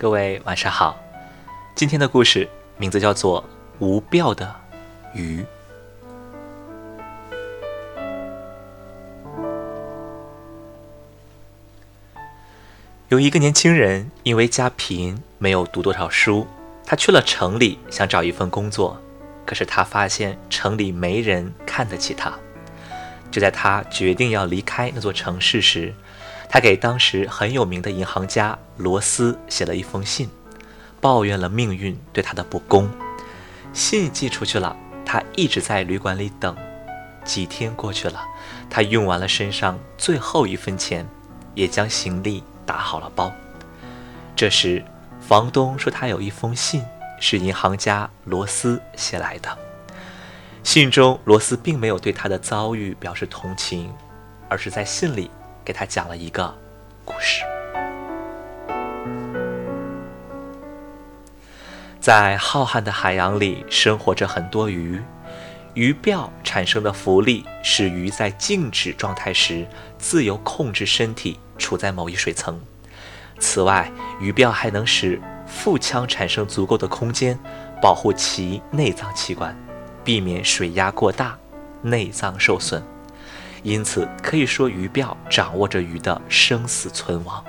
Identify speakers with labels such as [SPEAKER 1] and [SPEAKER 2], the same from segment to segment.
[SPEAKER 1] 各位晚上好，今天的故事名字叫做《无标的鱼》。有一个年轻人，因为家贫，没有读多少书，他去了城里，想找一份工作。可是他发现城里没人看得起他。就在他决定要离开那座城市时，他给当时很有名的银行家罗斯写了一封信，抱怨了命运对他的不公。信寄出去了，他一直在旅馆里等。几天过去了，他用完了身上最后一分钱，也将行李打好了包。这时，房东说他有一封信是银行家罗斯写来的。信中，罗斯并没有对他的遭遇表示同情，而是在信里。给他讲了一个故事。在浩瀚的海洋里，生活着很多鱼。鱼鳔产生的浮力使鱼在静止状态时自由控制身体处在某一水层。此外，鱼鳔还能使腹腔产生足够的空间，保护其内脏器官，避免水压过大，内脏受损。因此可以说，鱼鳔掌握着鱼的生死存亡。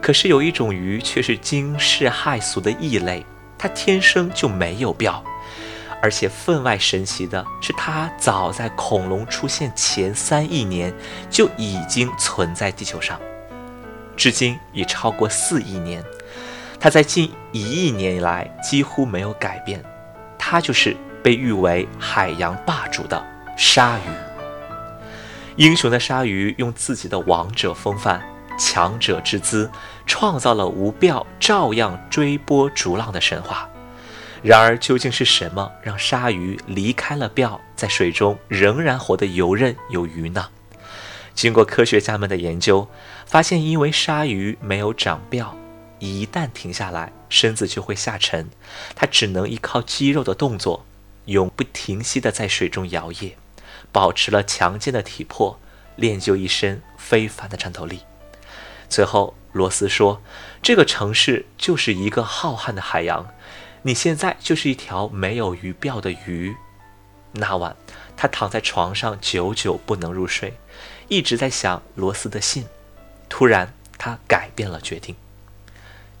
[SPEAKER 1] 可是有一种鱼却是惊世骇俗的异类，它天生就没有鳔，而且分外神奇的是，它早在恐龙出现前三亿年就已经存在地球上，至今已超过四亿年。它在近一亿年以来几乎没有改变，它就是被誉为海洋霸主的鲨鱼。英雄的鲨鱼用自己的王者风范、强者之姿，创造了无鳔照样追波逐浪的神话。然而，究竟是什么让鲨鱼离开了鳔，在水中仍然活得游刃有余呢？经过科学家们的研究，发现因为鲨鱼没有长鳔，一旦停下来，身子就会下沉，它只能依靠肌肉的动作，永不停息地在水中摇曳。保持了强健的体魄，练就一身非凡的战斗力。最后，罗斯说：“这个城市就是一个浩瀚的海洋，你现在就是一条没有鱼鳔的鱼。”那晚，他躺在床上，久久不能入睡，一直在想罗斯的信。突然，他改变了决定。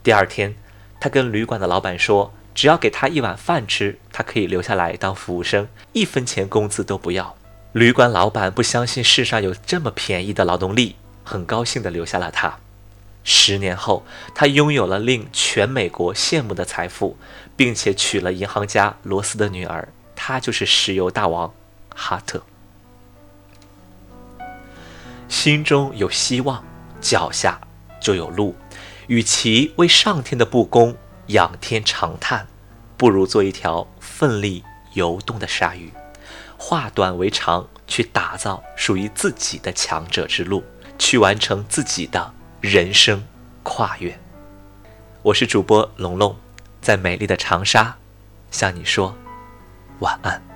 [SPEAKER 1] 第二天，他跟旅馆的老板说：“只要给他一碗饭吃，他可以留下来当服务生，一分钱工资都不要。”旅馆老板不相信世上有这么便宜的劳动力，很高兴地留下了他。十年后，他拥有了令全美国羡慕的财富，并且娶了银行家罗斯的女儿，他就是石油大王哈特。心中有希望，脚下就有路。与其为上天的不公仰天长叹，不如做一条奋力游动的鲨鱼。化短为长，去打造属于自己的强者之路，去完成自己的人生跨越。我是主播龙龙，在美丽的长沙向你说晚安。